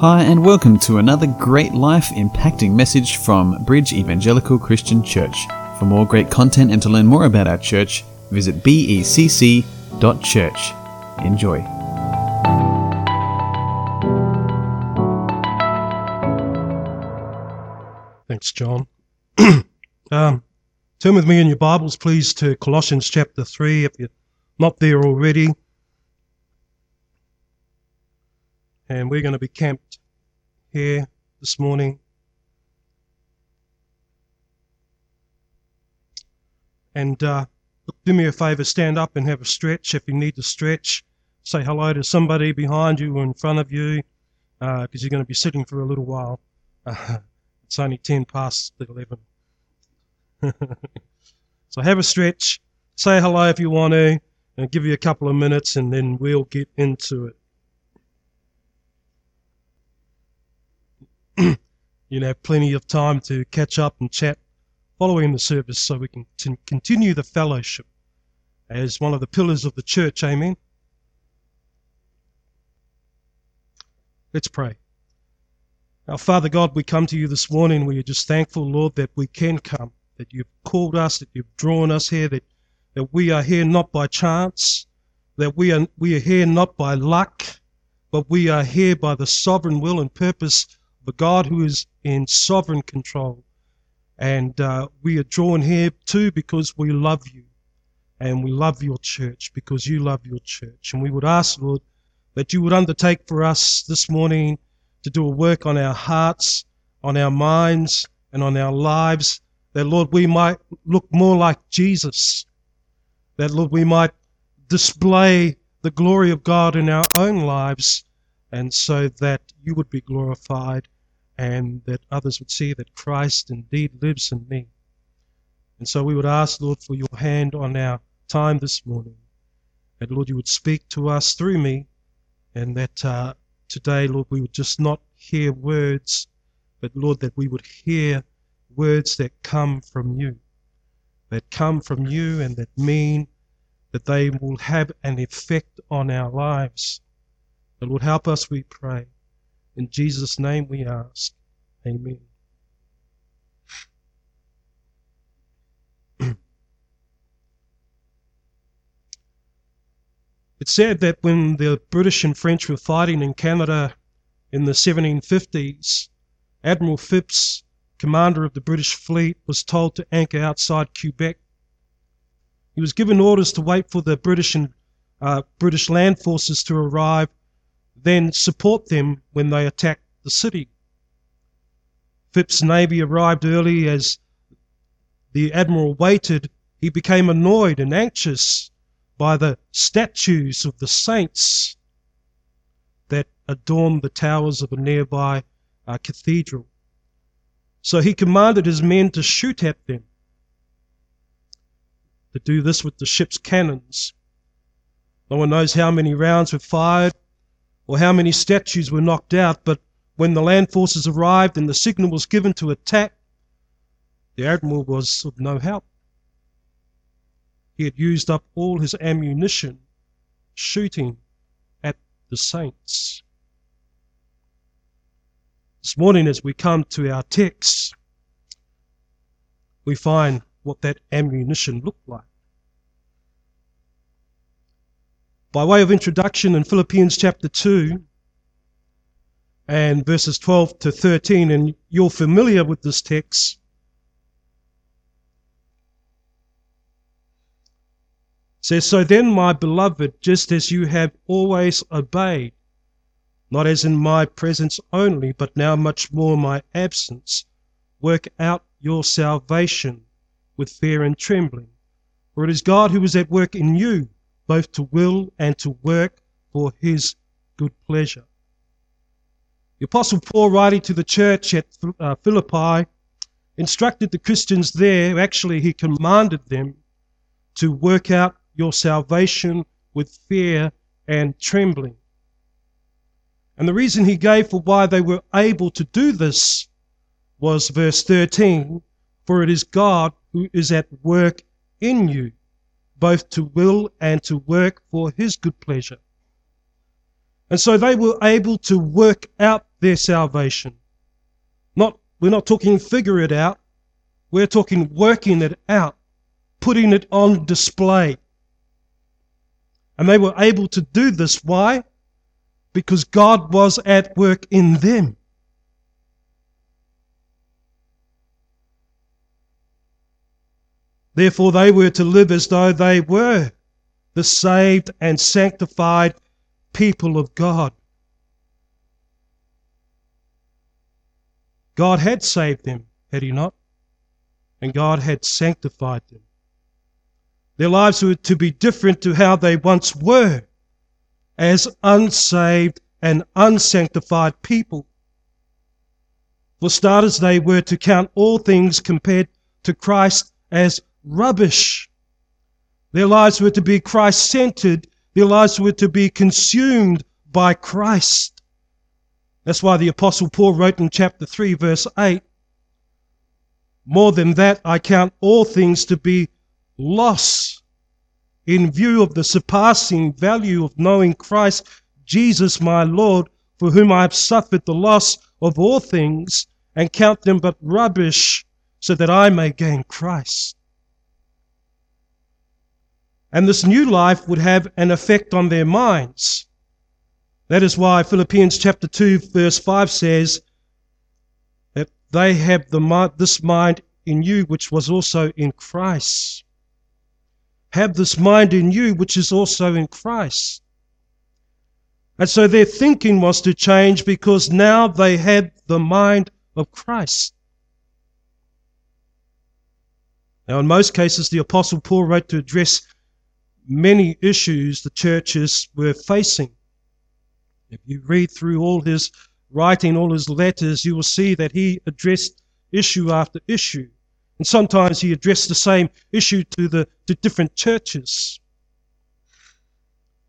Hi, and welcome to another great life impacting message from Bridge Evangelical Christian Church. For more great content and to learn more about our church, visit becc.church. Enjoy. Thanks, John. um, turn with me in your Bibles, please, to Colossians chapter 3 if you're not there already. And we're going to be camped here this morning. And uh, do me a favour, stand up and have a stretch if you need to stretch. Say hello to somebody behind you or in front of you because uh, you're going to be sitting for a little while. Uh, it's only 10 past 11. so have a stretch, say hello if you want to, and give you a couple of minutes, and then we'll get into it. you have plenty of time to catch up and chat following the service so we can t- continue the fellowship as one of the pillars of the church. Amen. Let's pray. Our Father God, we come to you this morning. We are just thankful, Lord, that we can come, that you've called us, that you've drawn us here, that, that we are here not by chance, that we are, we are here not by luck, but we are here by the sovereign will and purpose a God who is in sovereign control. And uh, we are drawn here too because we love you. And we love your church because you love your church. And we would ask, Lord, that you would undertake for us this morning to do a work on our hearts, on our minds, and on our lives, that, Lord, we might look more like Jesus. That, Lord, we might display the glory of God in our own lives, and so that you would be glorified and that others would see that Christ indeed lives in me. And so we would ask, Lord, for your hand on our time this morning. That, Lord, you would speak to us through me, and that uh, today, Lord, we would just not hear words, but Lord, that we would hear words that come from you, that come from you and that mean that they will have an effect on our lives. That Lord, help us, we pray. In Jesus' name we ask. Amen. It's said that when the British and French were fighting in Canada in the 1750s, Admiral Phipps, commander of the British fleet, was told to anchor outside Quebec. He was given orders to wait for the British and uh, British land forces to arrive, then support them when they attacked the city. Phipps' navy arrived early as the admiral waited. He became annoyed and anxious by the statues of the saints that adorned the towers of a nearby uh, cathedral. So he commanded his men to shoot at them, to do this with the ship's cannons. No one knows how many rounds were fired or how many statues were knocked out, but when the land forces arrived and the signal was given to attack, the admiral was of no help. He had used up all his ammunition shooting at the saints. This morning, as we come to our text, we find what that ammunition looked like. By way of introduction, in Philippians chapter 2 and verses 12 to 13, and you're familiar with this text, says, So then, my beloved, just as you have always obeyed, not as in my presence only, but now much more my absence, work out your salvation with fear and trembling. For it is God who is at work in you, both to will and to work for his good pleasure. The Apostle Paul, writing to the church at uh, Philippi, instructed the Christians there, actually, he commanded them to work out your salvation with fear and trembling. And the reason he gave for why they were able to do this was verse 13 For it is God who is at work in you, both to will and to work for his good pleasure. And so they were able to work out their salvation. Not, we're not talking figure it out. We're talking working it out, putting it on display. And they were able to do this. Why? Because God was at work in them. Therefore, they were to live as though they were the saved and sanctified people of God. God had saved them, had He not? And God had sanctified them. Their lives were to be different to how they once were as unsaved and unsanctified people. For starters, they were to count all things compared to Christ as rubbish. Their lives were to be Christ centered, their lives were to be consumed by Christ. That's why the Apostle Paul wrote in chapter 3, verse 8 More than that, I count all things to be loss in view of the surpassing value of knowing Christ Jesus my Lord, for whom I have suffered the loss of all things, and count them but rubbish, so that I may gain Christ. And this new life would have an effect on their minds. That is why Philippians chapter 2 verse 5 says that they have the, this mind in you which was also in Christ. Have this mind in you which is also in Christ. And so their thinking was to change because now they had the mind of Christ. Now, in most cases, the Apostle Paul wrote to address many issues the churches were facing. If you read through all his writing, all his letters, you will see that he addressed issue after issue. And sometimes he addressed the same issue to the to different churches.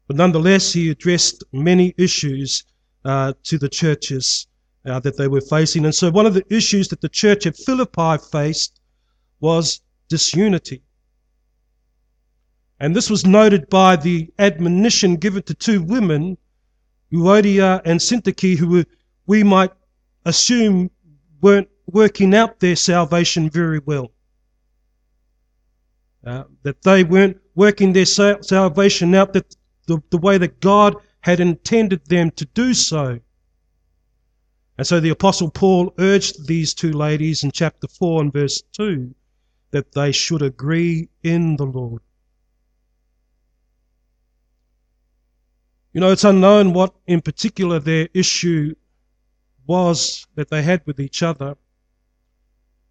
But nonetheless, he addressed many issues uh, to the churches uh, that they were facing. And so one of the issues that the church at Philippi faced was disunity. And this was noted by the admonition given to two women, Euodia and Syntyche, who we might assume weren't working out their salvation very well. Uh, that they weren't working their salvation out that the, the way that God had intended them to do so. And so the Apostle Paul urged these two ladies in chapter 4 and verse 2 that they should agree in the Lord. You know, it's unknown what in particular their issue was that they had with each other.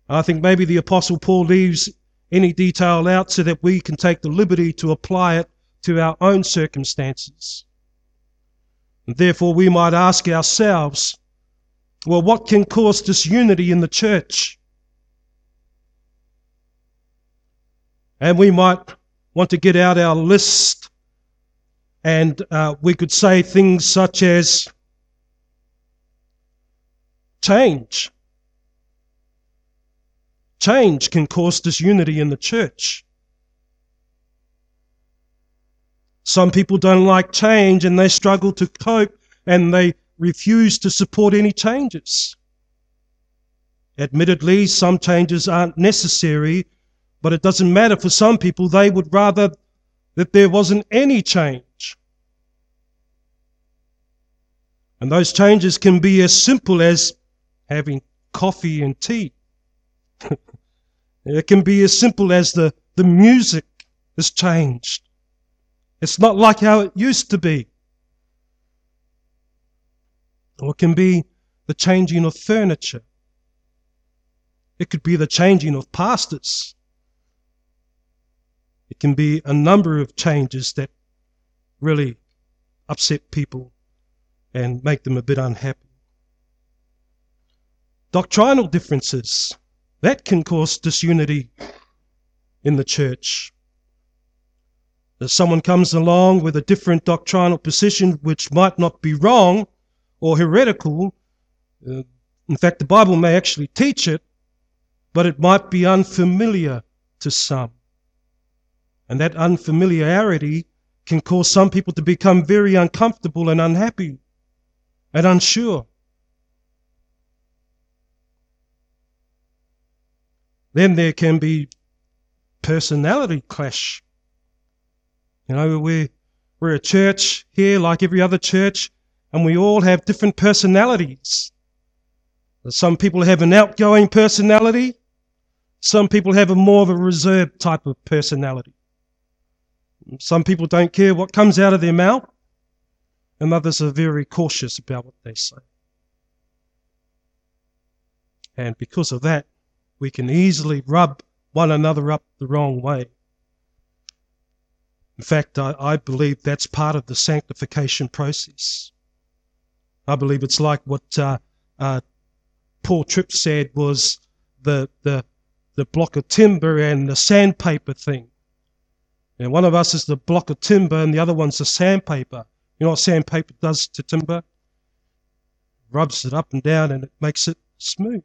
I think maybe the Apostle Paul leaves any detail out so that we can take the liberty to apply it to our own circumstances. And therefore, we might ask ourselves, well, what can cause disunity in the church? And we might want to get out our list and uh, we could say things such as change. Change can cause disunity in the church. Some people don't like change and they struggle to cope and they refuse to support any changes. Admittedly, some changes aren't necessary, but it doesn't matter. For some people, they would rather that there wasn't any change. And those changes can be as simple as having coffee and tea. it can be as simple as the, the music has changed. It's not like how it used to be. Or it can be the changing of furniture. It could be the changing of pastors. It can be a number of changes that really upset people and make them a bit unhappy. Doctrinal differences, that can cause disunity in the church. If someone comes along with a different doctrinal position which might not be wrong or heretical, uh, in fact, the Bible may actually teach it, but it might be unfamiliar to some. And that unfamiliarity can cause some people to become very uncomfortable and unhappy and unsure. Then there can be personality clash. You know, we're, we're a church here like every other church, and we all have different personalities. Some people have an outgoing personality. Some people have a more of a reserved type of personality. Some people don't care what comes out of their mouth, and others are very cautious about what they say. And because of that, we can easily rub one another up the wrong way. In fact, I, I believe that's part of the sanctification process. I believe it's like what uh, uh, Paul Tripp said was the, the, the block of timber and the sandpaper thing. And one of us is the block of timber and the other one's the sandpaper. You know what sandpaper does to timber? Rubs it up and down and it makes it smooth.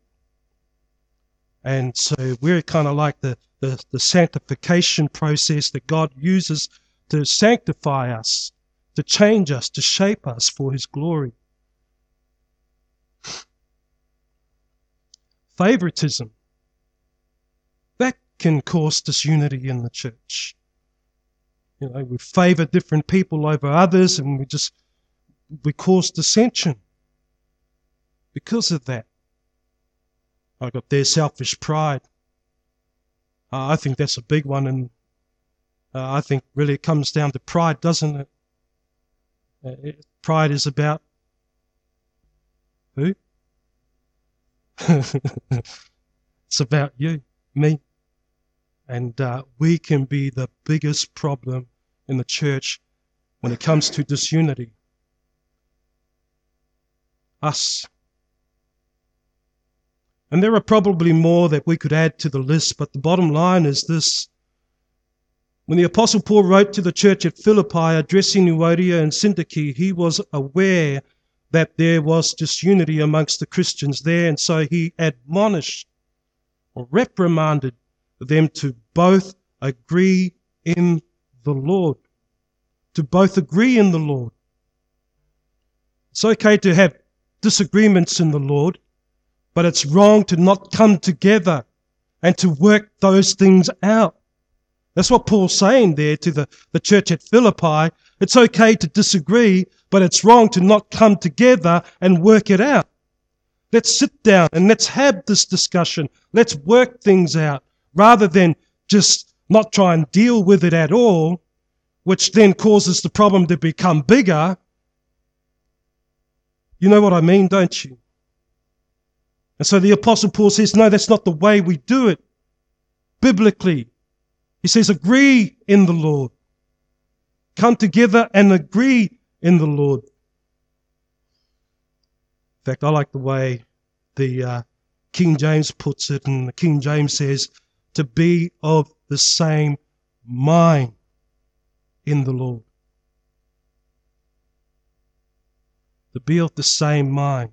And so we're kind of like the, the, the sanctification process that God uses to sanctify us, to change us, to shape us for His glory. favoritism. That can cause disunity in the church. You know, we favor different people over others and we just we cause dissension because of that. I got their selfish pride. Uh, I think that's a big one, and uh, I think really it comes down to pride, doesn't it? Uh, it pride is about who? it's about you, me. And uh, we can be the biggest problem in the church when it comes to disunity. Us. And there are probably more that we could add to the list, but the bottom line is this. When the Apostle Paul wrote to the church at Philippi addressing Euodia and Syntyche, he was aware that there was disunity amongst the Christians there, and so he admonished or reprimanded them to both agree in the Lord. To both agree in the Lord. It's okay to have disagreements in the Lord, but it's wrong to not come together and to work those things out. That's what Paul's saying there to the, the church at Philippi. It's okay to disagree, but it's wrong to not come together and work it out. Let's sit down and let's have this discussion. Let's work things out rather than just not try and deal with it at all, which then causes the problem to become bigger. You know what I mean, don't you? And so the Apostle Paul says, no, that's not the way we do it biblically. He says, agree in the Lord. Come together and agree in the Lord. In fact, I like the way the uh, King James puts it, and the King James says, to be of the same mind in the Lord. To be of the same mind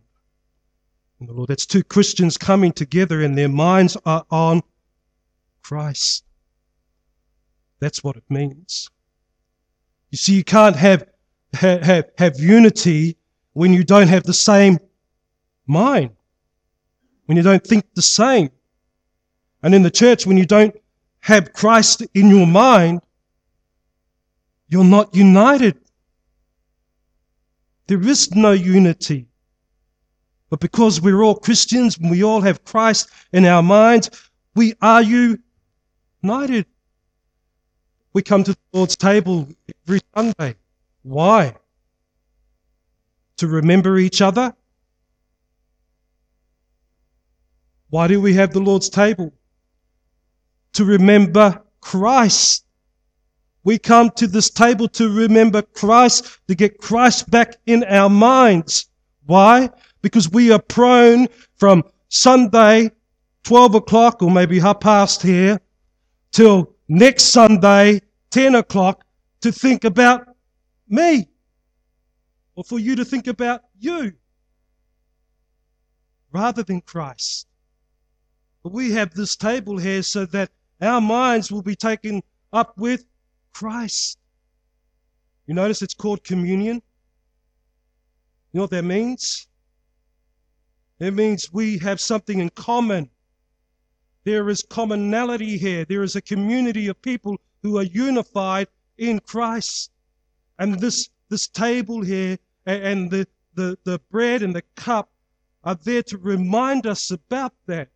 in the Lord. That's two Christians coming together and their minds are on Christ. That's what it means. You see, you can't have have, have, have unity when you don't have the same mind, when you don't think the same. And in the church, when you don't have Christ in your mind, you're not united. There is no unity. But because we're all Christians and we all have Christ in our minds, we are united. We come to the Lord's table every Sunday. Why? To remember each other? Why do we have the Lord's table? To remember Christ. We come to this table to remember Christ, to get Christ back in our minds. Why? Because we are prone from Sunday, 12 o'clock, or maybe half past here, till next Sunday, 10 o'clock, to think about me or for you to think about you rather than Christ. But we have this table here so that our minds will be taken up with Christ. You notice it's called communion? You know what that means? It means we have something in common. There is commonality here. There is a community of people who are unified in Christ. And this, this table here and the, the, the bread and the cup are there to remind us about that.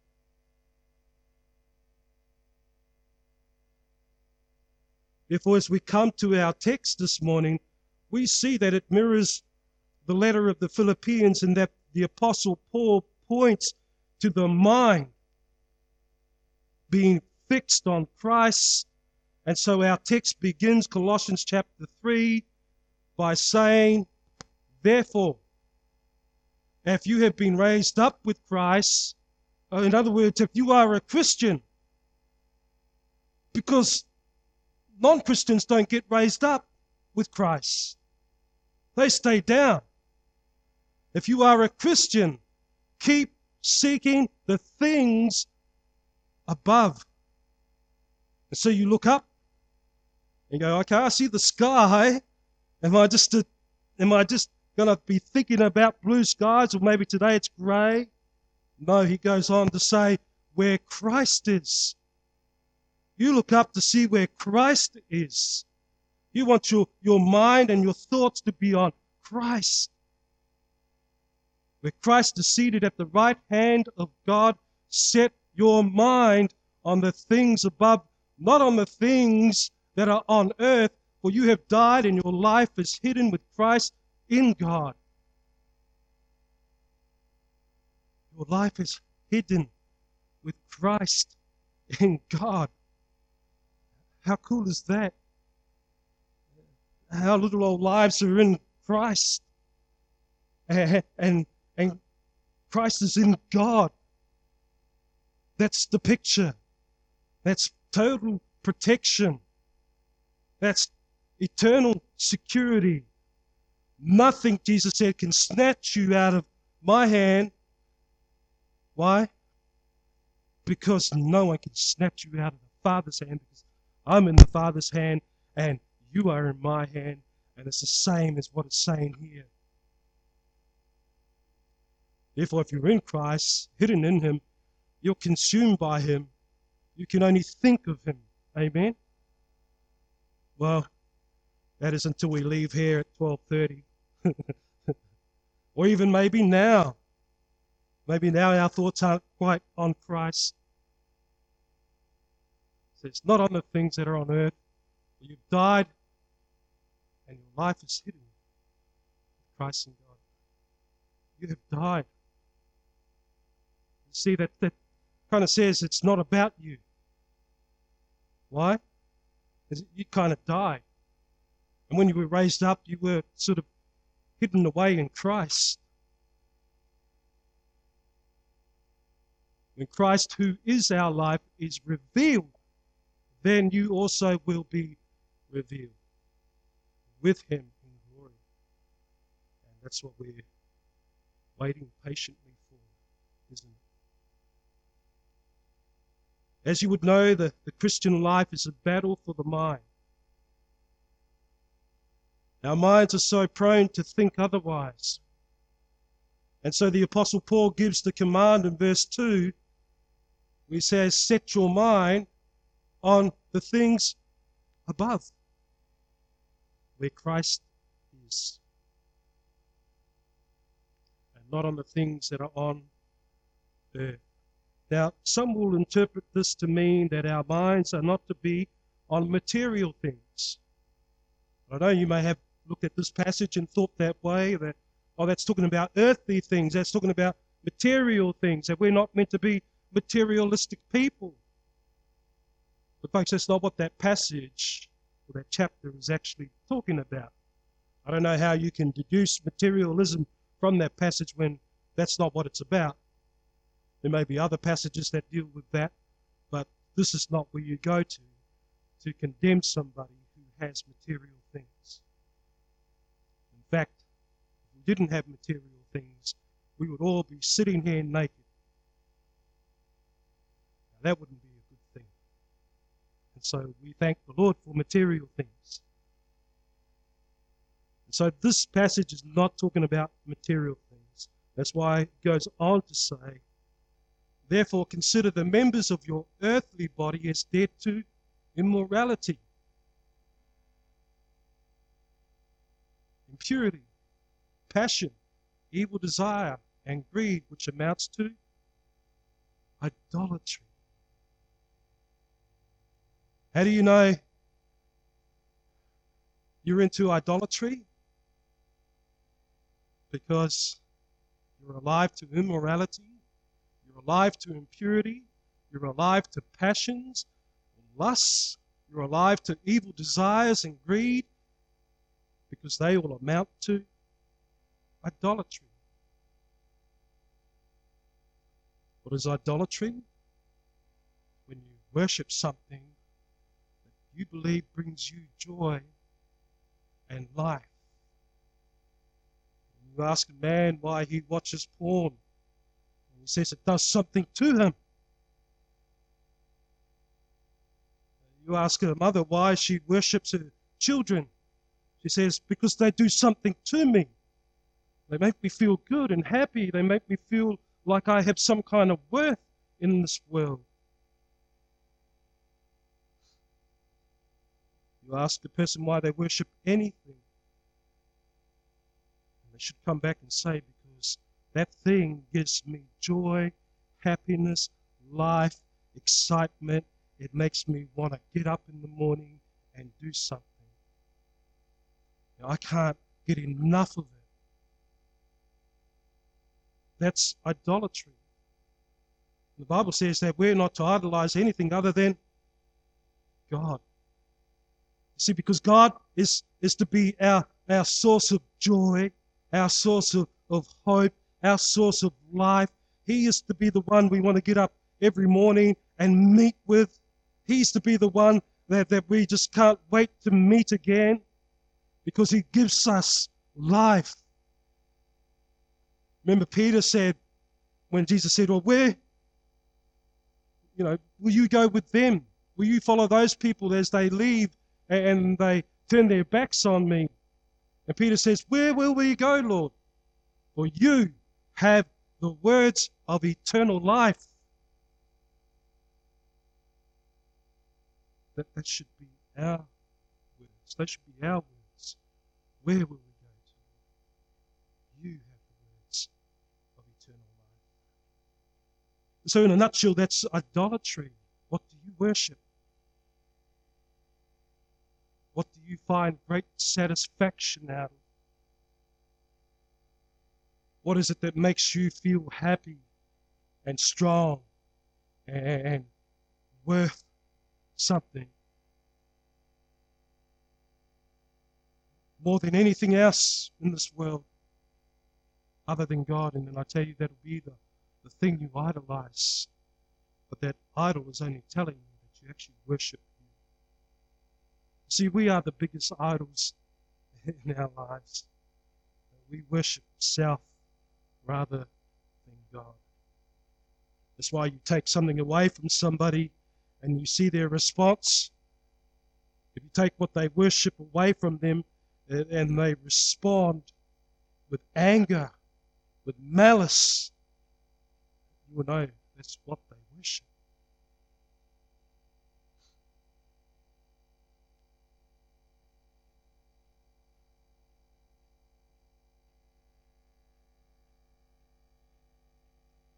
Therefore, as we come to our text this morning, we see that it mirrors the letter of the Philippians in that the Apostle Paul points to the mind being fixed on Christ. And so our text begins, Colossians chapter 3, by saying, Therefore, if you have been raised up with Christ, uh, in other words, if you are a Christian, because Non Christians don't get raised up with Christ, they stay down. If you are a Christian, keep seeking the things above. And so you look up and go, okay, I see the sky. Am I just a, am I just going to be thinking about blue skies or maybe today it's grey? No, he goes on to say, where Christ is, you look up to see where Christ is. You want your, your mind and your thoughts to be on Christ. Where Christ is seated at the right hand of God, set your mind on the things above, not on the things that are on earth, for you have died and your life is hidden with Christ in God. Your life is hidden with Christ in God. How cool is that? Our little old lives are in Christ. And, and, Christ is in God. That's the picture. That's total protection. That's eternal security. Nothing, Jesus said, can snatch you out of my hand. Why? Because no one can snatch you out of the Father's hand because I'm in the Father's hand and you are in my hand. And it's the same as what it's saying here. Therefore, if you're in Christ, hidden in Him, you're consumed by Him. You can only think of Him. Amen? Well, that is until we leave here at 12.30. or even maybe now. Maybe now our thoughts aren't quite on Christ. It's not on the things that are on earth. You've died and your life is hidden with Christ in God. You have died. You see, that, that kind of says it's not about you. Why? Because you kind of died. And when you were raised up, you were sort of hidden away in Christ. When Christ, who is our life, is revealed, then you also will be revealed with him in glory. And that's what we're waiting patiently for, isn't it? As you would know, the, the Christian life is a battle for the mind. Our minds are so prone to think otherwise. And so the Apostle Paul gives the command in verse 2 he says, Set your mind on the things above, where Christ is, and not on the things that are on earth. Now, some will interpret this to mean that our minds are not to be on material things. I know you may have looked at this passage and thought that way, that, oh, that's talking about earthly things, that's talking about material things, that we're not meant to be materialistic people. But, folks, that's not what that passage or that chapter is actually talking about. I don't know how you can deduce materialism from that passage when that's not what it's about. There may be other passages that deal with that, but this is not where you go to to condemn somebody who has material things. In fact, if we didn't have material things, we would all be sitting here naked. Now, that wouldn't be so we thank the Lord for material things. So this passage is not talking about material things. That's why it goes on to say, Therefore consider the members of your earthly body as dead to immorality, impurity, passion, evil desire, and greed, which amounts to idolatry. How do you know you're into idolatry? Because you're alive to immorality, you're alive to impurity, you're alive to passions, lusts, you're alive to evil desires and greed, because they all amount to idolatry. What is idolatry? When you worship something you believe brings you joy and life. You ask a man why he watches porn, and he says it does something to him. You ask a mother why she worships her children. She says, because they do something to me. They make me feel good and happy. They make me feel like I have some kind of worth in this world. You ask a person why they worship anything, and they should come back and say, because that thing gives me joy, happiness, life, excitement. It makes me want to get up in the morning and do something. Now, I can't get enough of it. That's idolatry. The Bible says that we're not to idolize anything other than God. See, because God is, is to be our, our source of joy, our source of, of hope, our source of life. He is to be the one we want to get up every morning and meet with. He's to be the one that, that we just can't wait to meet again because He gives us life. Remember, Peter said, when Jesus said, Well, where, you know, will you go with them? Will you follow those people as they leave and they turn their backs on me. And Peter says, Where will we go, Lord? For you have the words of eternal life. That, that should be our words. That should be our words. Where will we go to? You have the words of eternal life. So, in a nutshell, that's idolatry. What do you worship? What do you find great satisfaction out of? What is it that makes you feel happy and strong and worth something? More than anything else in this world, other than God. And then I tell you, that'll be the, the thing you idolize. But that idol is only telling you that you actually worship See, we are the biggest idols in our lives. We worship self rather than God. That's why you take something away from somebody and you see their response. If you take what they worship away from them and they respond with anger, with malice, you will know that's what they worship.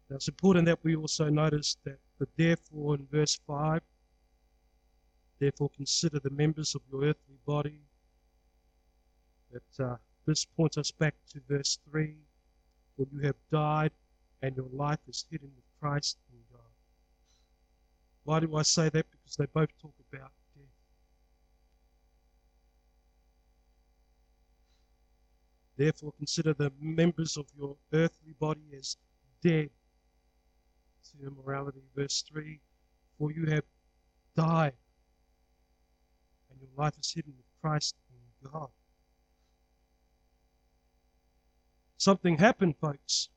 Now it's important that we also notice that the therefore in verse 5, therefore consider the members of your earthly body, that uh, this points us back to verse 3, when you have died and your life is hidden with Christ in God. Why do I say that? Because they both talk about death. Therefore, consider the members of your earthly body as dead to immorality. Verse 3 For you have died, and your life is hidden with Christ in God. Something happened, folks.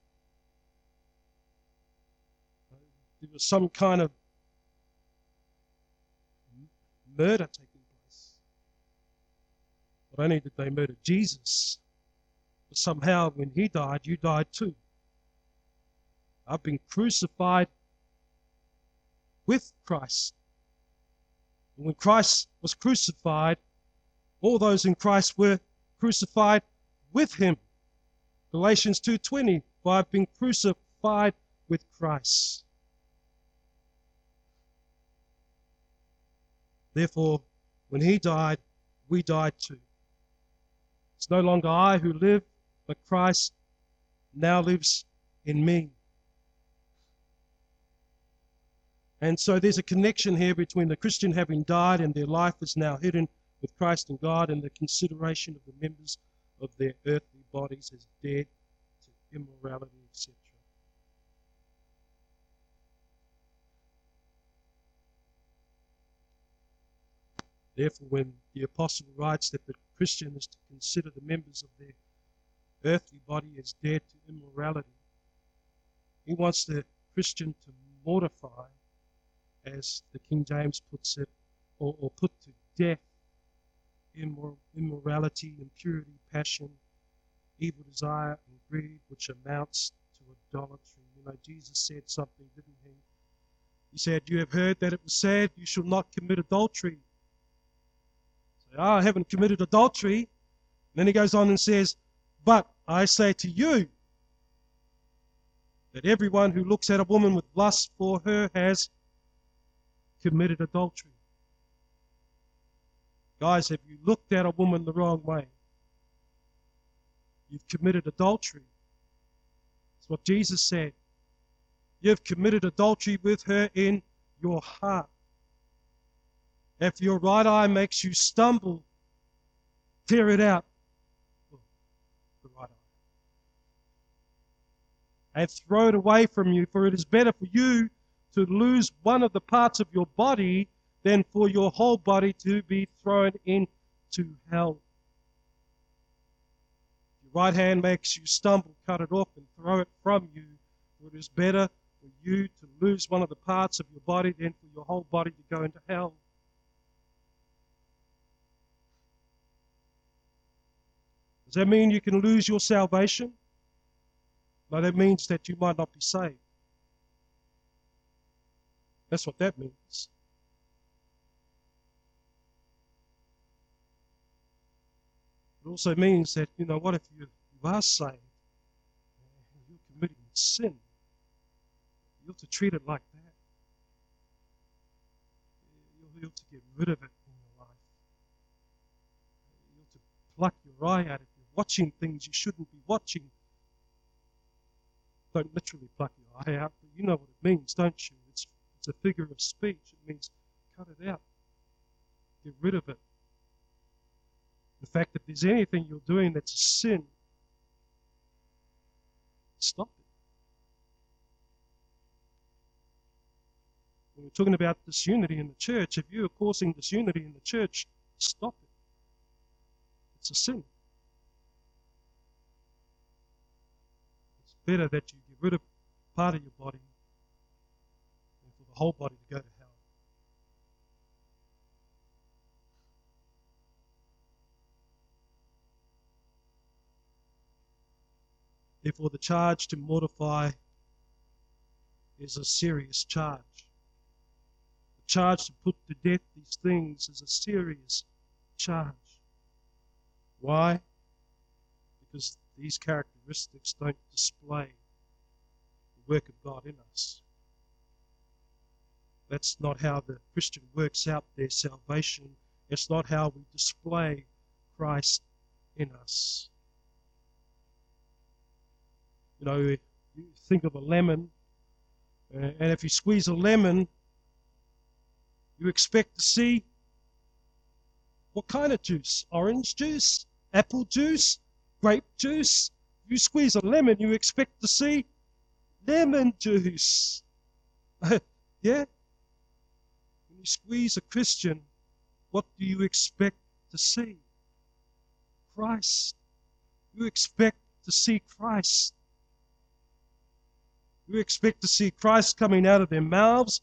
There was some kind of murder taking place. Not only did they murder Jesus, but somehow when he died, you died too. I've been crucified with Christ. And when Christ was crucified, all those in Christ were crucified with him. Galatians 2:20, for I've been crucified with Christ. Therefore, when he died, we died too. It's no longer I who live, but Christ now lives in me. And so there's a connection here between the Christian having died and their life is now hidden with Christ and God and the consideration of the members of their earthly bodies as dead to immorality, etc. Therefore, when the apostle writes that the Christian is to consider the members of their earthly body as dead to immorality, he wants the Christian to mortify, as the King James puts it, or, or put to death immor- immorality, impurity, passion, evil desire, and greed, which amounts to idolatry. You know, Jesus said something, didn't he? He said, You have heard that it was said, You shall not commit adultery. Say, oh, I haven't committed adultery. then he goes on and says, But I say to you that everyone who looks at a woman with lust for her has committed adultery. Guys, have you looked at a woman the wrong way? You've committed adultery. That's what Jesus said. You've committed adultery with her in your heart. If your right eye makes you stumble, tear it out. The right eye. And throw it away from you, for it is better for you to lose one of the parts of your body than for your whole body to be thrown into hell. Your right hand makes you stumble, cut it off and throw it from you. It is better for you to lose one of the parts of your body than for your whole body to go into hell. Does that mean you can lose your salvation? No, that means that you might not be saved. That's what that means. It also means that, you know, what if you, you are saved? You're committing sin. You have to treat it like that. You have to get rid of it in your life. You have to pluck your eye out if you're watching things you shouldn't be watching. Don't literally pluck your eye out, but you know what it means, don't you? It's a figure of speech. It means cut it out. Get rid of it. The fact that there's anything you're doing that's a sin, stop it. When we're talking about disunity in the church, if you are causing disunity in the church, stop it. It's a sin. It's better that you get rid of part of your body the whole body to go to hell. Therefore, the charge to mortify is a serious charge. The charge to put to death these things is a serious charge. Why? Because these characteristics don't display the work of God in us. That's not how the Christian works out their salvation. It's not how we display Christ in us. You know, you think of a lemon, uh, and if you squeeze a lemon, you expect to see what kind of juice? Orange juice? Apple juice? Grape juice? You squeeze a lemon, you expect to see lemon juice. yeah? You squeeze a Christian, what do you expect to see? Christ. You expect to see Christ. You expect to see Christ coming out of their mouths,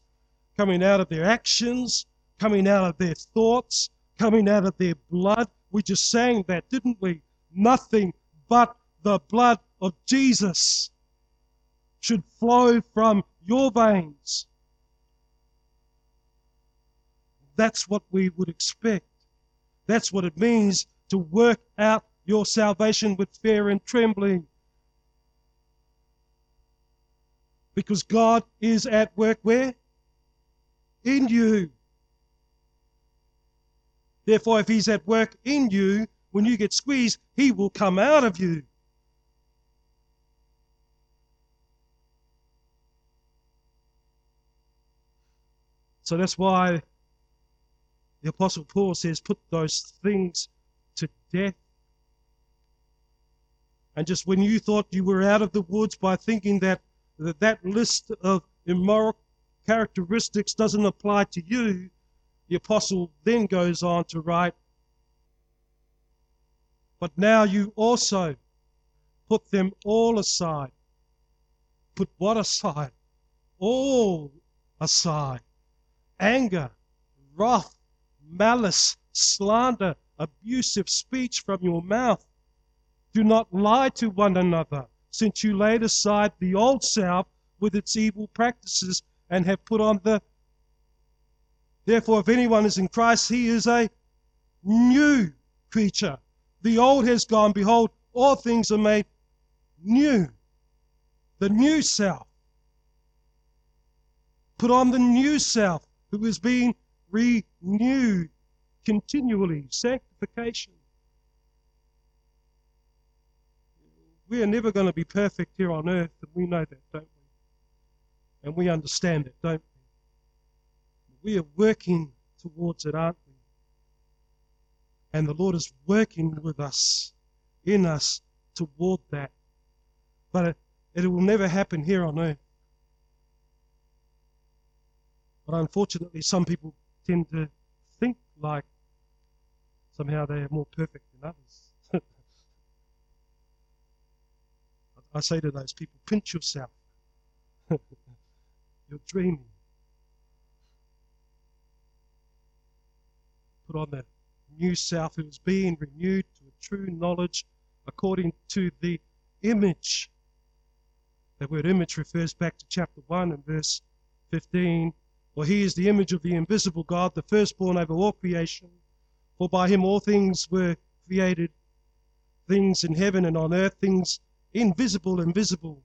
coming out of their actions, coming out of their thoughts, coming out of their blood. We just sang that, didn't we? Nothing but the blood of Jesus should flow from your veins. That's what we would expect. That's what it means to work out your salvation with fear and trembling. Because God is at work where? In you. Therefore, if He's at work in you, when you get squeezed, He will come out of you. So that's why the Apostle Paul says, put those things to death. And just when you thought you were out of the woods by thinking that that, that list of immoral characteristics doesn't apply to you, the apostle then goes on to write, But now you also put them all aside. Put what aside? All aside. Anger, wrath, malice, slander, abusive speech from your mouth. Do not lie to one another, since you laid aside the old self with its evil practices and have put on the. Therefore, if anyone is in Christ, he is a new creature. The old has gone. Behold, all things are made new. The new self. Put on the new self who is being renewed continually. Sanctification. We are never going to be perfect here on earth, and we know that, don't we? And we understand it, don't we? We are working towards it, aren't we? And the Lord is working with us, in us, toward that. But it, it will never happen here on earth. But unfortunately, some people tend to think like somehow they are more perfect than others. I say to those people, pinch yourself. You're dreaming. Put on the new self who is being renewed to a true knowledge according to the image. The word image refers back to chapter 1 and verse 15 for he is the image of the invisible God, the firstborn over all creation. For by him all things were created, things in heaven and on earth, things invisible and visible.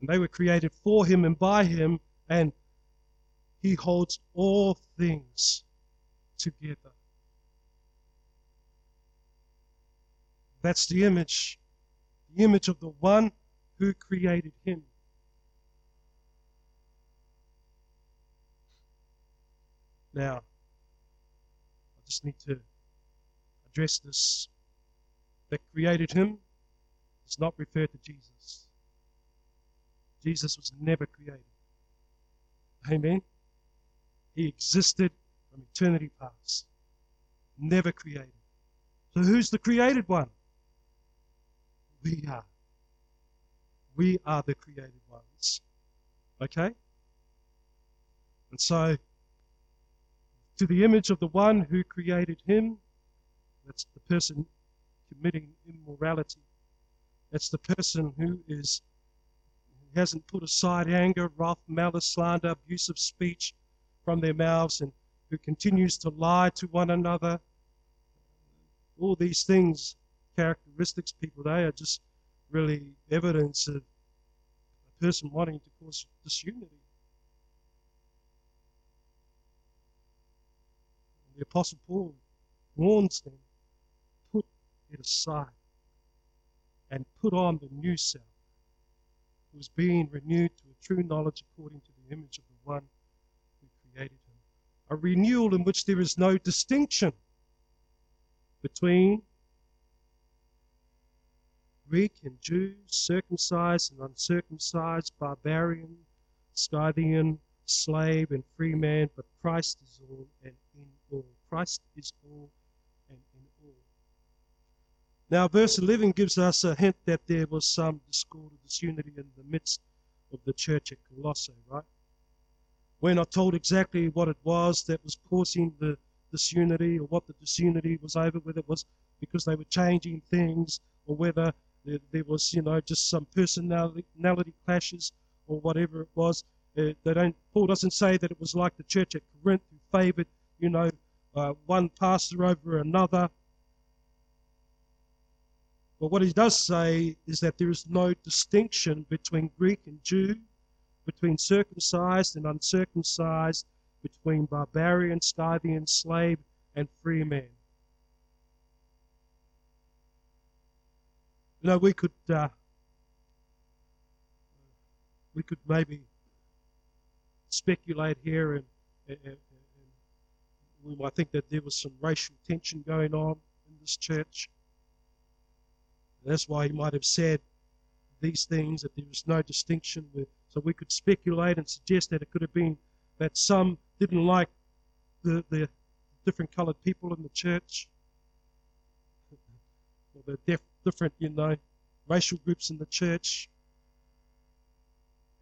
And they were created for him and by him, and he holds all things together. That's the image, the image of the one who created him. Now, I just need to address this. That created him does not refer to Jesus. Jesus was never created. Amen. He existed from eternity past. Never created. So who's the created one? We are. We are the created ones. Okay? And so to the image of the one who created him. That's the person committing immorality. That's the person who is who hasn't put aside anger, wrath, malice, slander, abusive speech from their mouths, and who continues to lie to one another. All these things, characteristics, people, they are just really evidence of a person wanting to cause disunity. The Apostle Paul warns them put it aside and put on the new self, who is being renewed to a true knowledge according to the image of the one who created him. A renewal in which there is no distinction between Greek and Jew, circumcised and uncircumcised, barbarian, Scythian, slave and free man, but Christ is all and in all. Christ is all and in all. Now, verse 11 gives us a hint that there was some discord or disunity in the midst of the church at Colossae, right? We're not told exactly what it was that was causing the disunity or what the disunity was over, whether it was because they were changing things or whether there, there was, you know, just some personality clashes or whatever it was. Uh, they don't. Paul doesn't say that it was like the church at Corinth who favoured, you know, uh, one pastor over another. But what he does say is that there is no distinction between Greek and Jew, between circumcised and uncircumcised, between barbarian, Scythian, slave, and free man. You know, we could uh, we could maybe speculate here, and, and, might think that there was some racial tension going on in this church. that's why he might have said these things that there was no distinction. With, so we could speculate and suggest that it could have been that some didn't like the, the different colored people in the church, or the different, you know, racial groups in the church.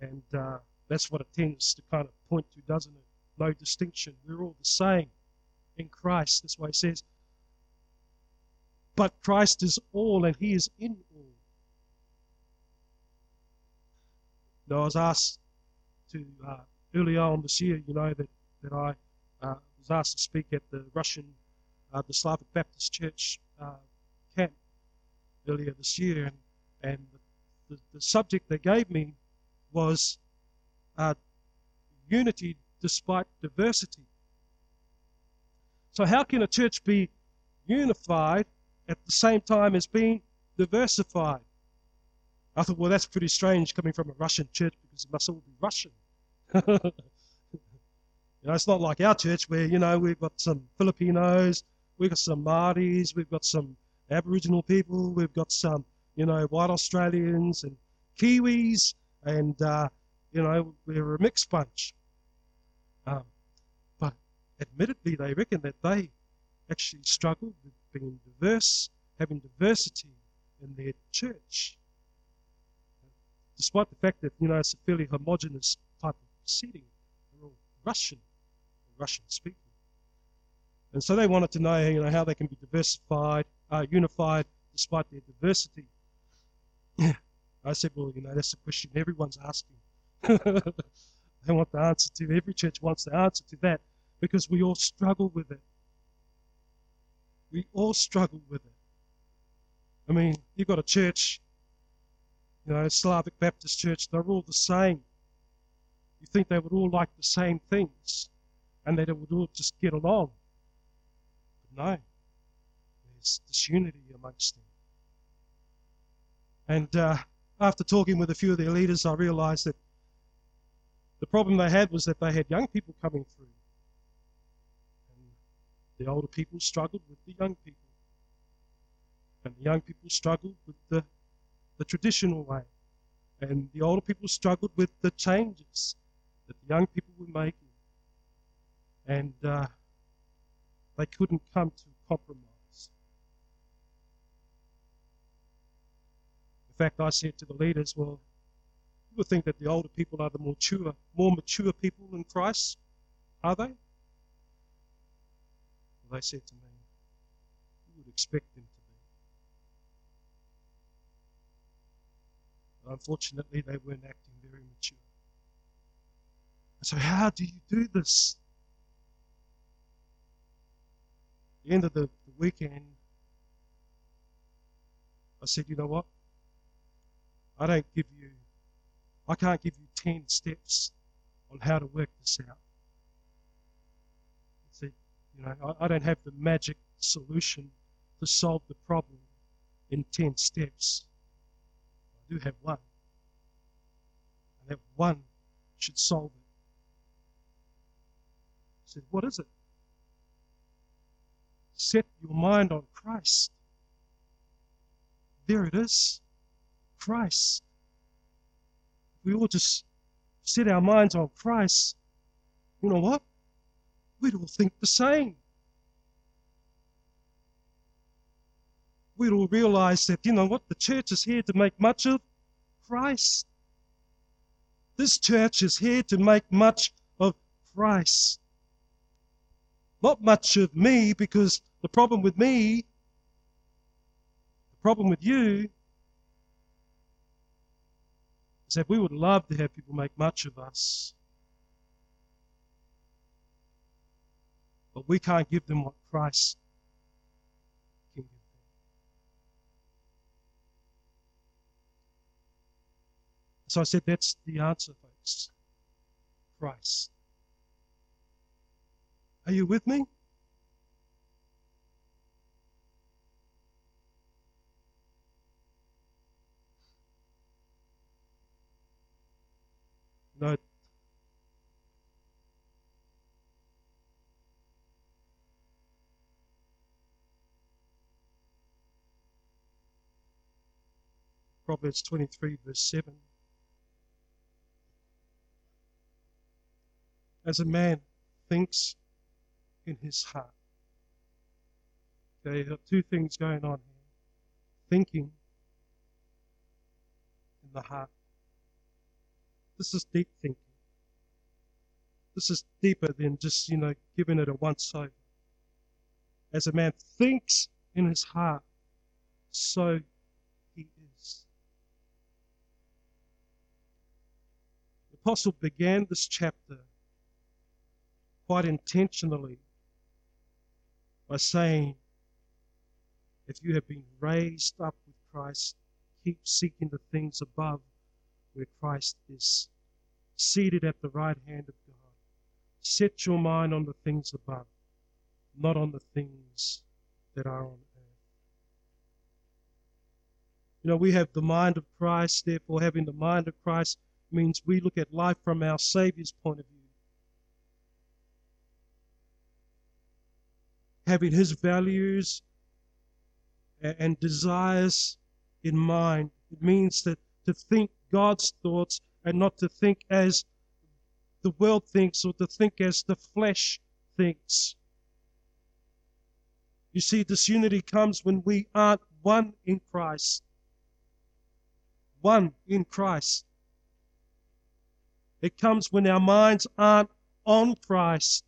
And uh, that's what it tends to kind of point to, doesn't it? No distinction. We're all the same in Christ. That's why he says, but Christ is all and he is in all. Now, I was asked to, uh, earlier on this year, you know, that that I uh, was asked to speak at the Russian, uh, the Slavic Baptist Church uh, camp earlier this year, and, and the, the, subject they gave me was uh, unity despite diversity. So, how can a church be unified at the same time as being diversified? I thought, well, that's pretty strange coming from a Russian church because it must all be Russian. You know, it's not like our church where, you know, we've got some Filipinos, we've got some Māoris, we've got some Aboriginal people, we've got some, you know, white Australians and Kiwis, and, uh, you know, we're a mixed bunch. Um, admittedly, they reckon that they actually struggle with being diverse, having diversity in their church. Despite the fact that, you know, it's a fairly homogenous type of setting, they're all Russian Russian speaking. And so they wanted to know, you know, how they can be diversified, uh, unified despite their diversity. I said, well, you know, that's a question everyone's asking. they want the answer to. Every church wants the answer to that because we all struggle with it. We all struggle with it. I mean, you've got a church, you know, Slavic Baptist church, they're all the same. You think they would all like the same things and that it would all just get along. But no, there's disunity amongst them. And uh, after talking with a few of their leaders, I realized that the problem they had was that they had young people coming through. The older people struggled with the young people. And the young people struggled with the, the traditional way. And the older people struggled with the changes that the young people were making and uh, they couldn't come to compromise. In fact, I said to the leaders, well, you would think that the older people are the more mature, more mature people in Christ, are they? They said to me, you would expect them to be. Unfortunately, they weren't acting very mature. So, how do you do this? the end of the, the weekend, I said, you know what? I don't give you, I can't give you 10 steps on how to work this out. You know, I, I don't have the magic solution to solve the problem in 10 steps. I do have one. And that one should solve it. I said, what is it? set your mind on Christ. There it is. Christ. We all just set our minds on Christ, you know what? We'd all think the same. We'd all realize that, you know what? The church is here to make much of Christ. This church is here to make much of Christ. Not much of me, because the problem with me, the problem with you, is that we would love to have people make much of us. But we can't give them what Christ can give them. So I said, that's the answer, folks. Christ. Are you with me? No. Proverbs 23, verse 7. As a man thinks in his heart. Okay, there are two things going on here thinking in the heart. This is deep thinking. This is deeper than just, you know, giving it a once over. As a man thinks in his heart, so he is. The apostle began this chapter quite intentionally by saying, if you have been raised up with Christ, keep seeking the things above where Christ is seated at the right hand of God. Set your mind on the things above, not on the things that are on earth. You know, we have the mind of Christ, therefore, having the mind of Christ means we look at life from our Savior's point of view. Having His values and desires in mind. It means that to think God's thoughts and not to think as the world thinks or to think as the flesh thinks. You see, disunity comes when we aren't one in Christ. One in Christ. It comes when our minds aren't on Christ.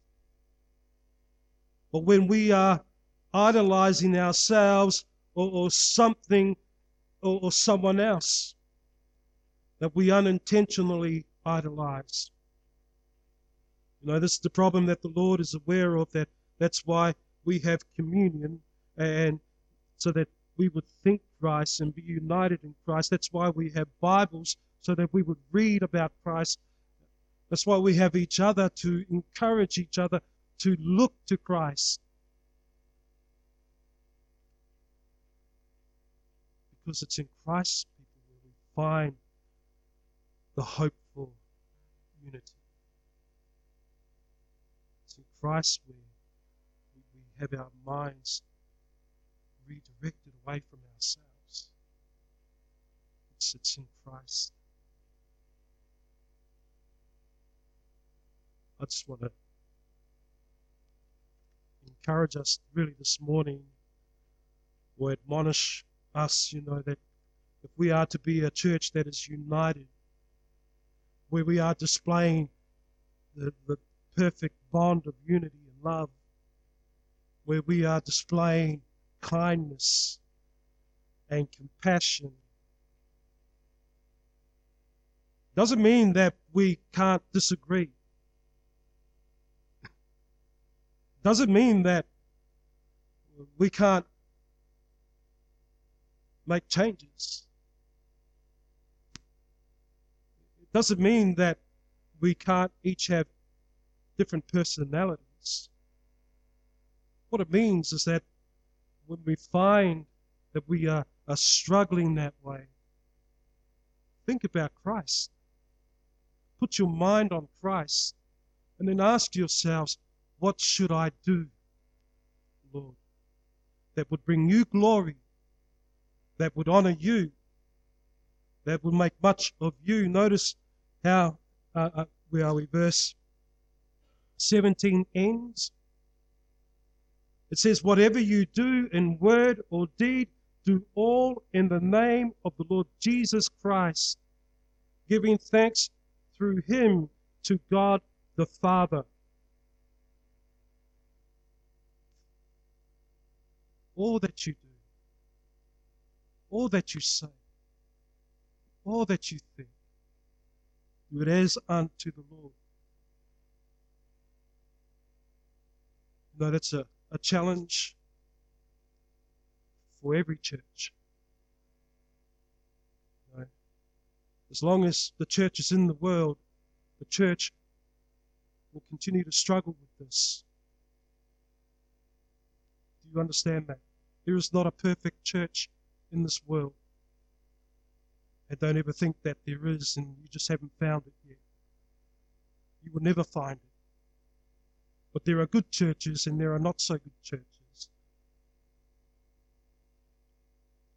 but when we are idolizing ourselves or, or something or, or someone else that we unintentionally idolize. You know, this is the problem that the Lord is aware of, that that's why we have communion and so that we would think Christ and be united in Christ. That's why we have Bibles so that we would read about Christ. That's why we have each other to encourage each other to look to Christ. Because it's in Christ's people where we find the hopeful unity. It's in Christ where we have our minds redirected away from ourselves. It's, it's in Christ. I just want to encourage us really this morning or admonish us, you know, that if we are to be a church that is united, where we are displaying the, the perfect bond of unity and love, where we are displaying kindness and compassion. Doesn't mean that we can't disagree. Doesn't mean that we can't make changes. doesn't mean that we can't each have different personalities. What it means is that when we find that we are, are struggling that way, think about Christ. Put your mind on Christ and then ask yourselves, what should I do, Lord, that would bring you glory, that would honor you, that would make much of you. Notice how, uh, uh, where are we? Verse 17 ends. It says, Whatever you do in word or deed, do all in the name of the Lord Jesus Christ, giving thanks through him to God the Father. All that you do, all that you say, all that you think, do it as unto the Lord. No, that's a, a challenge for every church. As long as the church is in the world, the church will continue to struggle with this. Do you understand that? There is not a perfect church in this world. And don't ever think that there is and you just haven't found it yet. You will never find it. But there are good churches and there are not so good churches.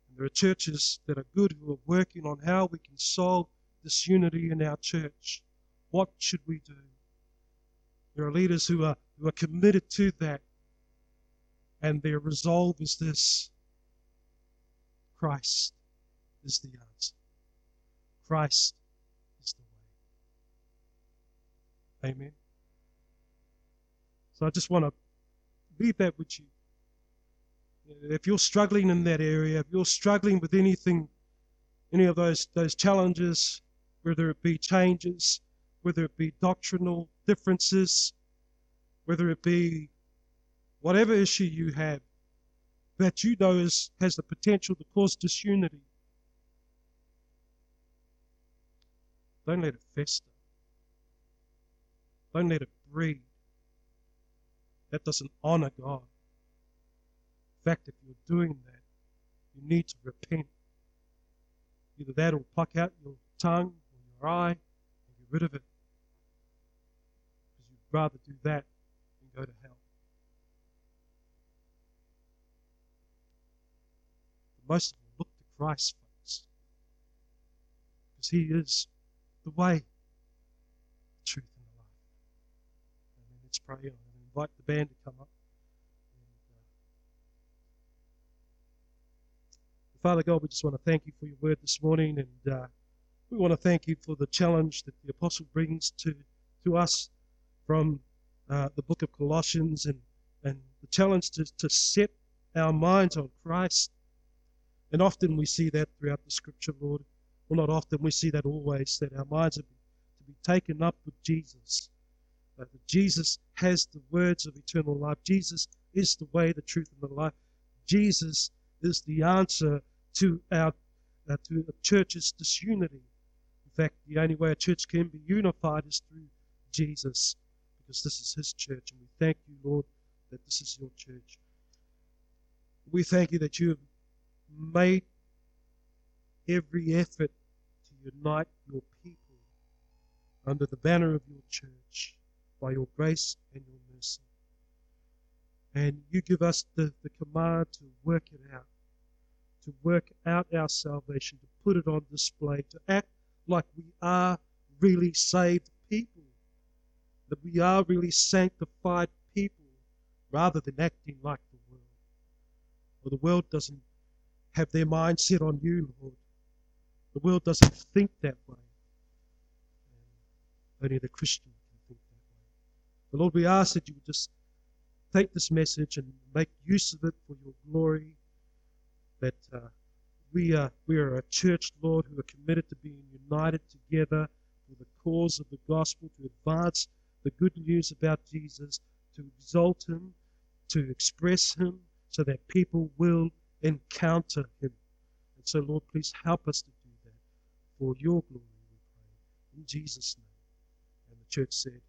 And there are churches that are good who are working on how we can solve this unity in our church. What should we do? There are leaders who are, who are committed to that. And their resolve is this Christ is the answer. Christ is the way. Amen. So I just want to leave that with you. If you're struggling in that area, if you're struggling with anything, any of those those challenges, whether it be changes, whether it be doctrinal differences, whether it be whatever issue you have that you know is, has the potential to cause disunity, don't let it fester. Don't let it breed. That doesn't honor God. In fact, if you're doing that, you need to repent. Either that or pluck out your tongue or your eye and get rid of it. Because you'd rather do that than go to hell. Most of them look to Christ, folks. Because He is the way, the truth, and the life. Let's pray on and invite the band to come up. And, uh, Father God, we just want to thank you for your word this morning, and uh, we want to thank you for the challenge that the apostle brings to to us from uh, the book of Colossians, and and the challenge to, to set our minds on Christ. And often we see that throughout the scripture, Lord. Well, not often, we see that always, that our minds are to be taken up with Jesus. Uh, that Jesus has the words of eternal life. Jesus is the way, the truth, and the life. Jesus is the answer to our uh, to the church's disunity. In fact, the only way a church can be unified is through Jesus, because this is His church, and we thank you, Lord, that this is your church. We thank you that you have made every effort to unite your people under the banner of your church by your grace and your mercy. And you give us the, the command to work it out, to work out our salvation, to put it on display, to act like we are really saved people, that we are really sanctified people, rather than acting like the world. For the world doesn't have their mind set on you, Lord. The world doesn't think that way. Only the Christian can think that way. But Lord, we ask that you would just take this message and make use of it for your glory. That uh, we are we are a church, Lord, who are committed to being united together for the cause of the gospel, to advance the good news about Jesus, to exalt him, to express him, so that people will encounter him. And so, Lord, please help us to do that for your glory, we pray. In Jesus' name. And the church said,